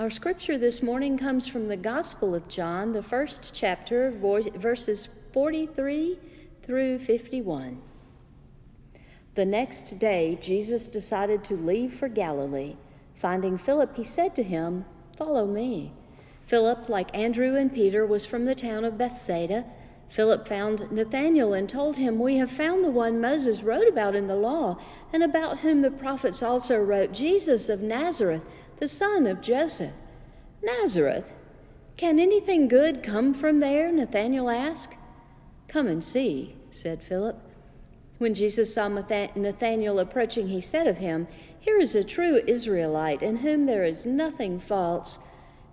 Our scripture this morning comes from the Gospel of John, the first chapter, verses 43 through 51. The next day, Jesus decided to leave for Galilee. Finding Philip, he said to him, Follow me. Philip, like Andrew and Peter, was from the town of Bethsaida. Philip found Nathanael and told him, We have found the one Moses wrote about in the law, and about whom the prophets also wrote, Jesus of Nazareth, the son of Joseph. Nazareth? Can anything good come from there? Nathanael asked. Come and see, said Philip. When Jesus saw Nathanael approaching, he said of him, Here is a true Israelite in whom there is nothing false.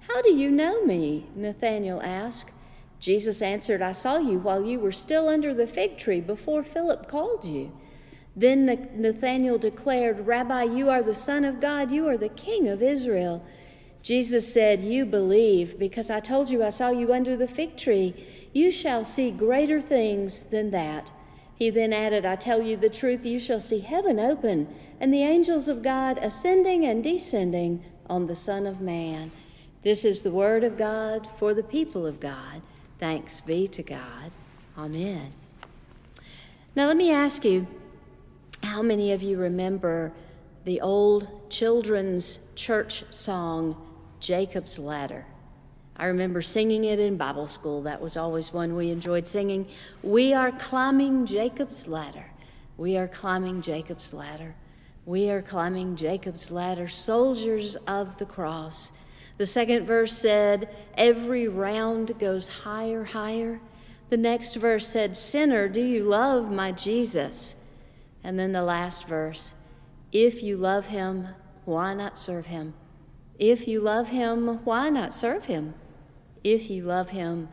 How do you know me? Nathanael asked. Jesus answered, I saw you while you were still under the fig tree before Philip called you. Then Nathanael declared, Rabbi, you are the Son of God, you are the King of Israel. Jesus said, You believe, because I told you I saw you under the fig tree. You shall see greater things than that. He then added, I tell you the truth, you shall see heaven open, and the angels of God ascending and descending on the Son of Man. This is the word of God for the people of God. Thanks be to God. Amen. Now, let me ask you how many of you remember the old children's church song, Jacob's Ladder? I remember singing it in Bible school. That was always one we enjoyed singing. We are climbing Jacob's ladder. We are climbing Jacob's ladder. We are climbing Jacob's ladder, soldiers of the cross. The second verse said, Every round goes higher, higher. The next verse said, Sinner, do you love my Jesus? And then the last verse, If you love him, why not serve him? If you love him, why not serve him? If you love him,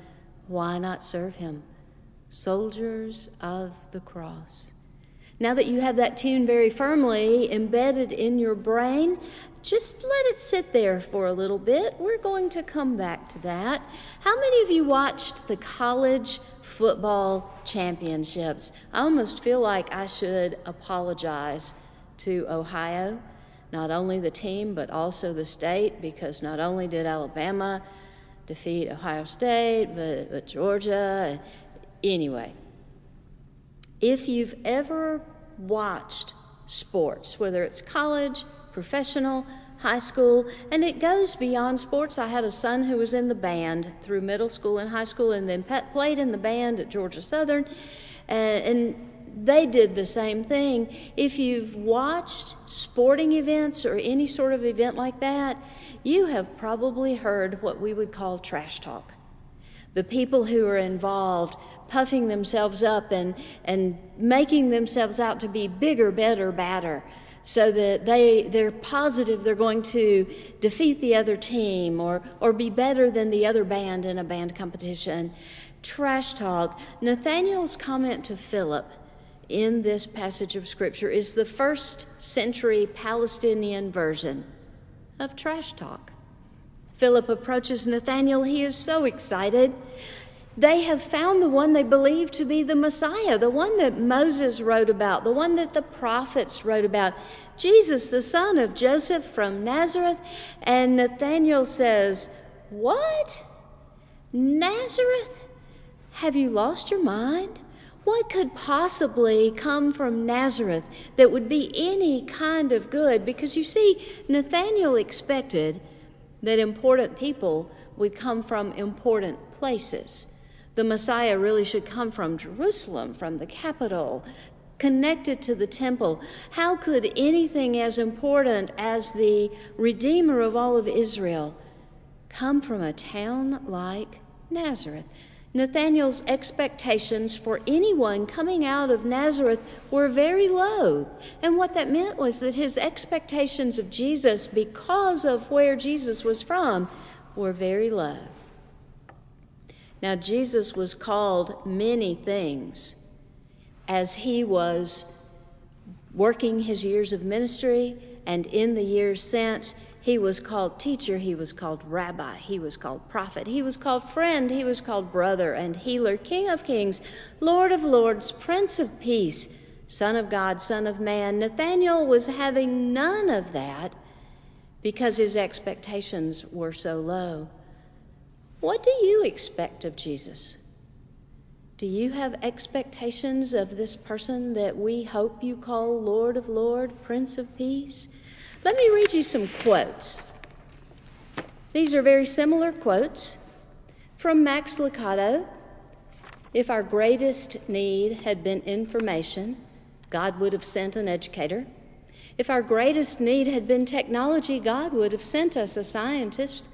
why not serve him? Soldiers of the cross. Now that you have that tune very firmly embedded in your brain, just let it sit there for a little bit. We're going to come back to that. How many of you watched the college football championships? I almost feel like I should apologize to Ohio, not only the team, but also the state, because not only did Alabama defeat Ohio State, but, but Georgia. Anyway, if you've ever watched sports, whether it's college, professional, high school, and it goes beyond sports. I had a son who was in the band through middle school and high school and then played in the band at Georgia Southern. Uh, and they did the same thing. If you've watched sporting events or any sort of event like that, you have probably heard what we would call trash talk. The people who are involved puffing themselves up and, and making themselves out to be bigger, better, badder so that they, they're positive they're going to defeat the other team or, or be better than the other band in a band competition. Trash talk. Nathanael's comment to Philip in this passage of Scripture is the first century Palestinian version of trash talk. Philip approaches Nathanael. He is so excited. They have found the one they believe to be the Messiah, the one that Moses wrote about, the one that the prophets wrote about, Jesus, the son of Joseph from Nazareth. And Nathanael says, What? Nazareth? Have you lost your mind? What could possibly come from Nazareth that would be any kind of good? Because you see, Nathanael expected that important people would come from important places. The Messiah really should come from Jerusalem, from the capital, connected to the temple. How could anything as important as the Redeemer of all of Israel come from a town like Nazareth? Nathanael's expectations for anyone coming out of Nazareth were very low. And what that meant was that his expectations of Jesus, because of where Jesus was from, were very low. Now, Jesus was called many things as he was working his years of ministry and in the years since. He was called teacher, he was called rabbi, he was called prophet, he was called friend, he was called brother and healer, king of kings, lord of lords, prince of peace, son of God, son of man. Nathanael was having none of that because his expectations were so low. What do you expect of Jesus? Do you have expectations of this person that we hope you call Lord of Lord, Prince of Peace? Let me read you some quotes. These are very similar quotes from Max Lucado. If our greatest need had been information, God would have sent an educator. If our greatest need had been technology, God would have sent us a scientist.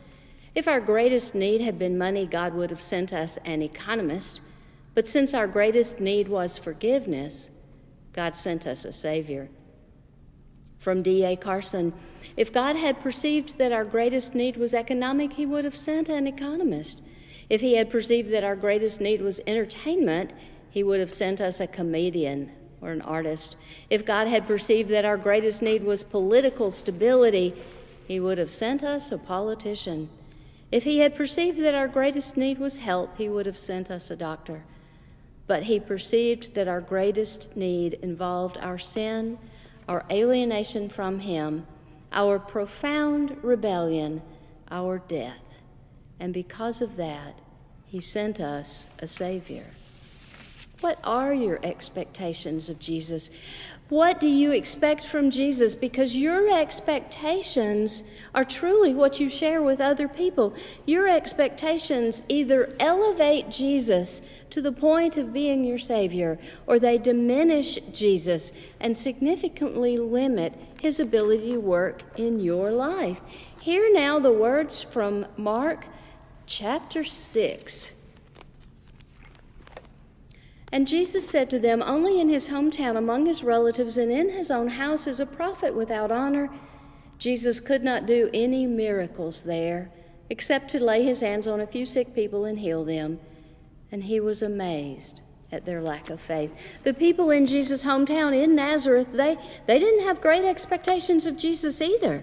If our greatest need had been money, God would have sent us an economist. But since our greatest need was forgiveness, God sent us a Savior. From D.A. Carson If God had perceived that our greatest need was economic, He would have sent an economist. If He had perceived that our greatest need was entertainment, He would have sent us a comedian or an artist. If God had perceived that our greatest need was political stability, He would have sent us a politician. If He had perceived that our greatest need was health, He would have sent us a doctor but he perceived that our greatest need involved our sin, our alienation from him, our profound rebellion, our death. And because of that, he sent us a Savior. What are your expectations of Jesus? What do you expect from Jesus? Because your expectations are truly what you share with other people. Your expectations either elevate Jesus to the point of being your Savior, or they diminish Jesus and significantly limit his ability to work in your life. Hear now the words from Mark chapter 6. And Jesus said to them, Only in his hometown, among his relatives, and in his own house is a prophet without honor. Jesus could not do any miracles there, except to lay his hands on a few sick people and heal them. And he was amazed at their lack of faith. The people in Jesus' hometown in Nazareth, they, they didn't have great expectations of Jesus either.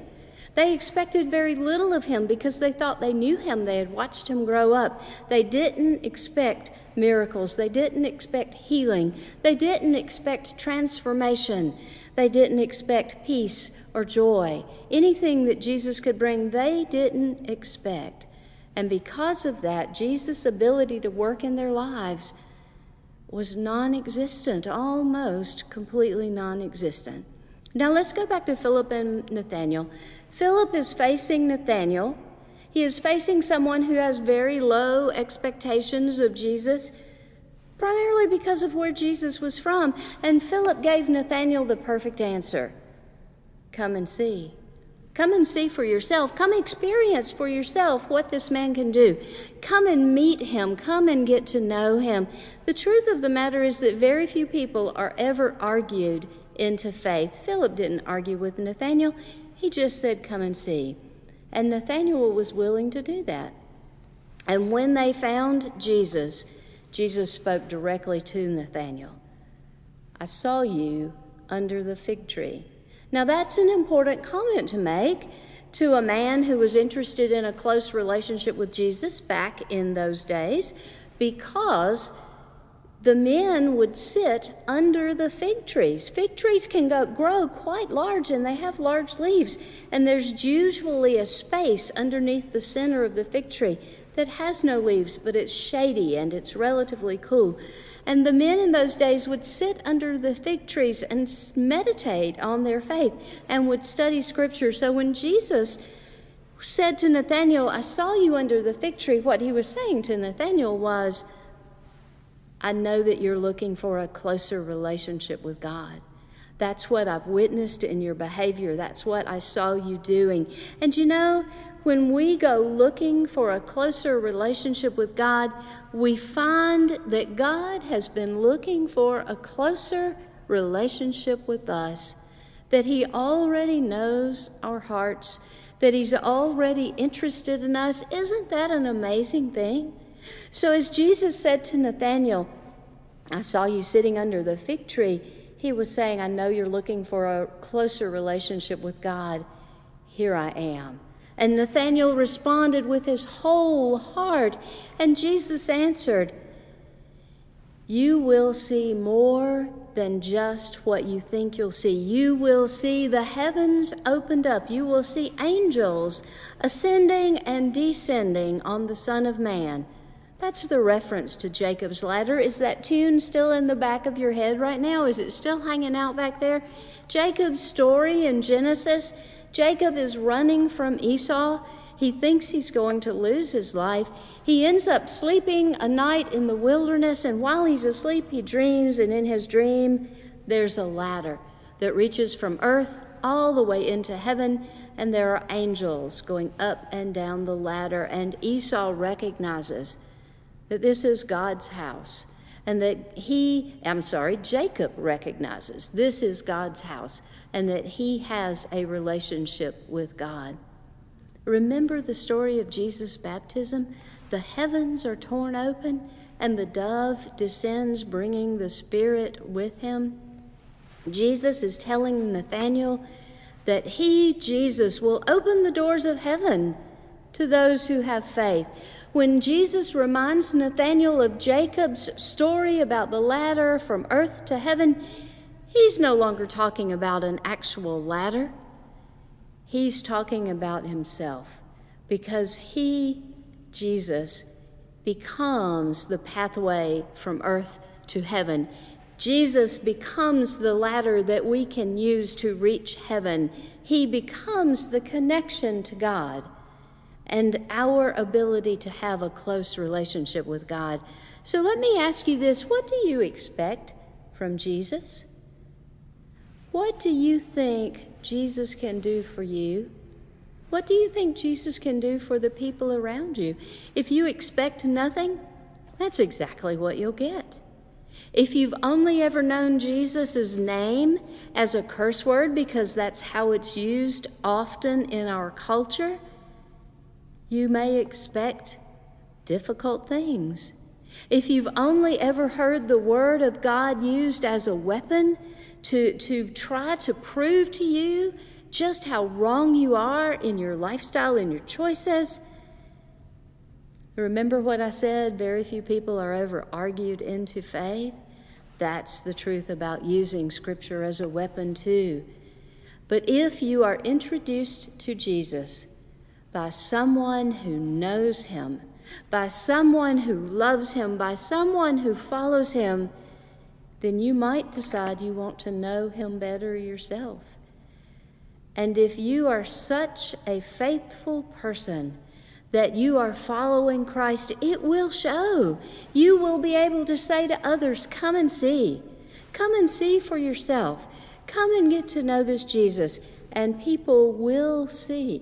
They expected very little of him because they thought they knew him. They had watched him grow up. They didn't expect miracles. They didn't expect healing. They didn't expect transformation. They didn't expect peace or joy. Anything that Jesus could bring, they didn't expect. And because of that, Jesus' ability to work in their lives was non existent, almost completely non existent. Now let's go back to Philip and Nathanael. Philip is facing Nathanael. He is facing someone who has very low expectations of Jesus, primarily because of where Jesus was from. And Philip gave Nathanael the perfect answer Come and see. Come and see for yourself. Come experience for yourself what this man can do. Come and meet him. Come and get to know him. The truth of the matter is that very few people are ever argued into faith. Philip didn't argue with Nathanael. He just said, Come and see. And Nathanael was willing to do that. And when they found Jesus, Jesus spoke directly to Nathanael I saw you under the fig tree. Now, that's an important comment to make to a man who was interested in a close relationship with Jesus back in those days because the men would sit under the fig trees. Fig trees can go, grow quite large and they have large leaves. And there's usually a space underneath the center of the fig tree that has no leaves, but it's shady and it's relatively cool. And the men in those days would sit under the fig trees and meditate on their faith and would study scripture. So when Jesus said to Nathanael, I saw you under the fig tree, what he was saying to Nathanael was, I know that you're looking for a closer relationship with God. That's what I've witnessed in your behavior. That's what I saw you doing. And you know, when we go looking for a closer relationship with God, we find that God has been looking for a closer relationship with us, that He already knows our hearts, that He's already interested in us. Isn't that an amazing thing? So, as Jesus said to Nathanael, I saw you sitting under the fig tree, he was saying, I know you're looking for a closer relationship with God. Here I am. And Nathanael responded with his whole heart. And Jesus answered, You will see more than just what you think you'll see. You will see the heavens opened up. You will see angels ascending and descending on the Son of Man. That's the reference to Jacob's ladder. Is that tune still in the back of your head right now? Is it still hanging out back there? Jacob's story in Genesis Jacob is running from Esau. He thinks he's going to lose his life. He ends up sleeping a night in the wilderness, and while he's asleep, he dreams, and in his dream, there's a ladder that reaches from earth all the way into heaven, and there are angels going up and down the ladder. And Esau recognizes that this is God's house, and that he, I'm sorry, Jacob recognizes this is God's house, and that he has a relationship with God. Remember the story of Jesus' baptism? The heavens are torn open, and the dove descends, bringing the Spirit with him. Jesus is telling Nathanael that he, Jesus, will open the doors of heaven to those who have faith. When Jesus reminds Nathanael of Jacob's story about the ladder from earth to heaven, he's no longer talking about an actual ladder. He's talking about himself because he, Jesus, becomes the pathway from earth to heaven. Jesus becomes the ladder that we can use to reach heaven. He becomes the connection to God and our ability to have a close relationship with God. So let me ask you this what do you expect from Jesus? What do you think Jesus can do for you? What do you think Jesus can do for the people around you? If you expect nothing, that's exactly what you'll get. If you've only ever known Jesus' name as a curse word because that's how it's used often in our culture, you may expect difficult things. If you've only ever heard the word of God used as a weapon to, to try to prove to you just how wrong you are in your lifestyle and your choices. Remember what I said? Very few people are ever argued into faith. That's the truth about using Scripture as a weapon, too. But if you are introduced to Jesus by someone who knows Him, by someone who loves Him, by someone who follows Him, then you might decide you want to know Him better yourself. And if you are such a faithful person that you are following Christ, it will show. You will be able to say to others, Come and see. Come and see for yourself. Come and get to know this Jesus. And people will see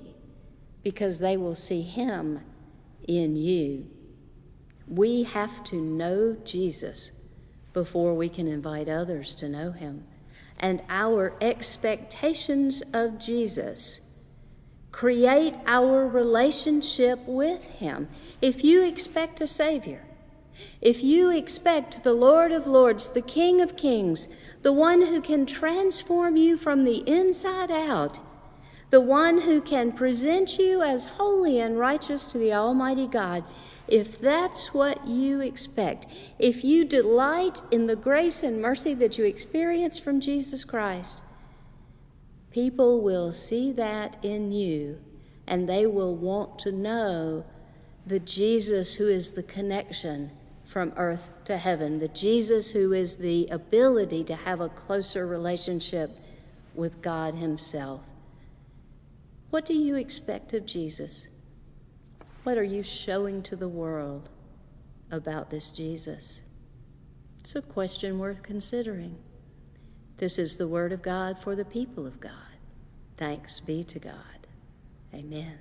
because they will see Him in you. We have to know Jesus before we can invite others to know him. And our expectations of Jesus create our relationship with him. If you expect a Savior, if you expect the Lord of Lords, the King of Kings, the one who can transform you from the inside out, the one who can present you as holy and righteous to the Almighty God, if that's what you expect, if you delight in the grace and mercy that you experience from Jesus Christ, people will see that in you and they will want to know the Jesus who is the connection from earth to heaven, the Jesus who is the ability to have a closer relationship with God Himself. What do you expect of Jesus? What are you showing to the world about this Jesus? It's a question worth considering. This is the word of God for the people of God. Thanks be to God. Amen.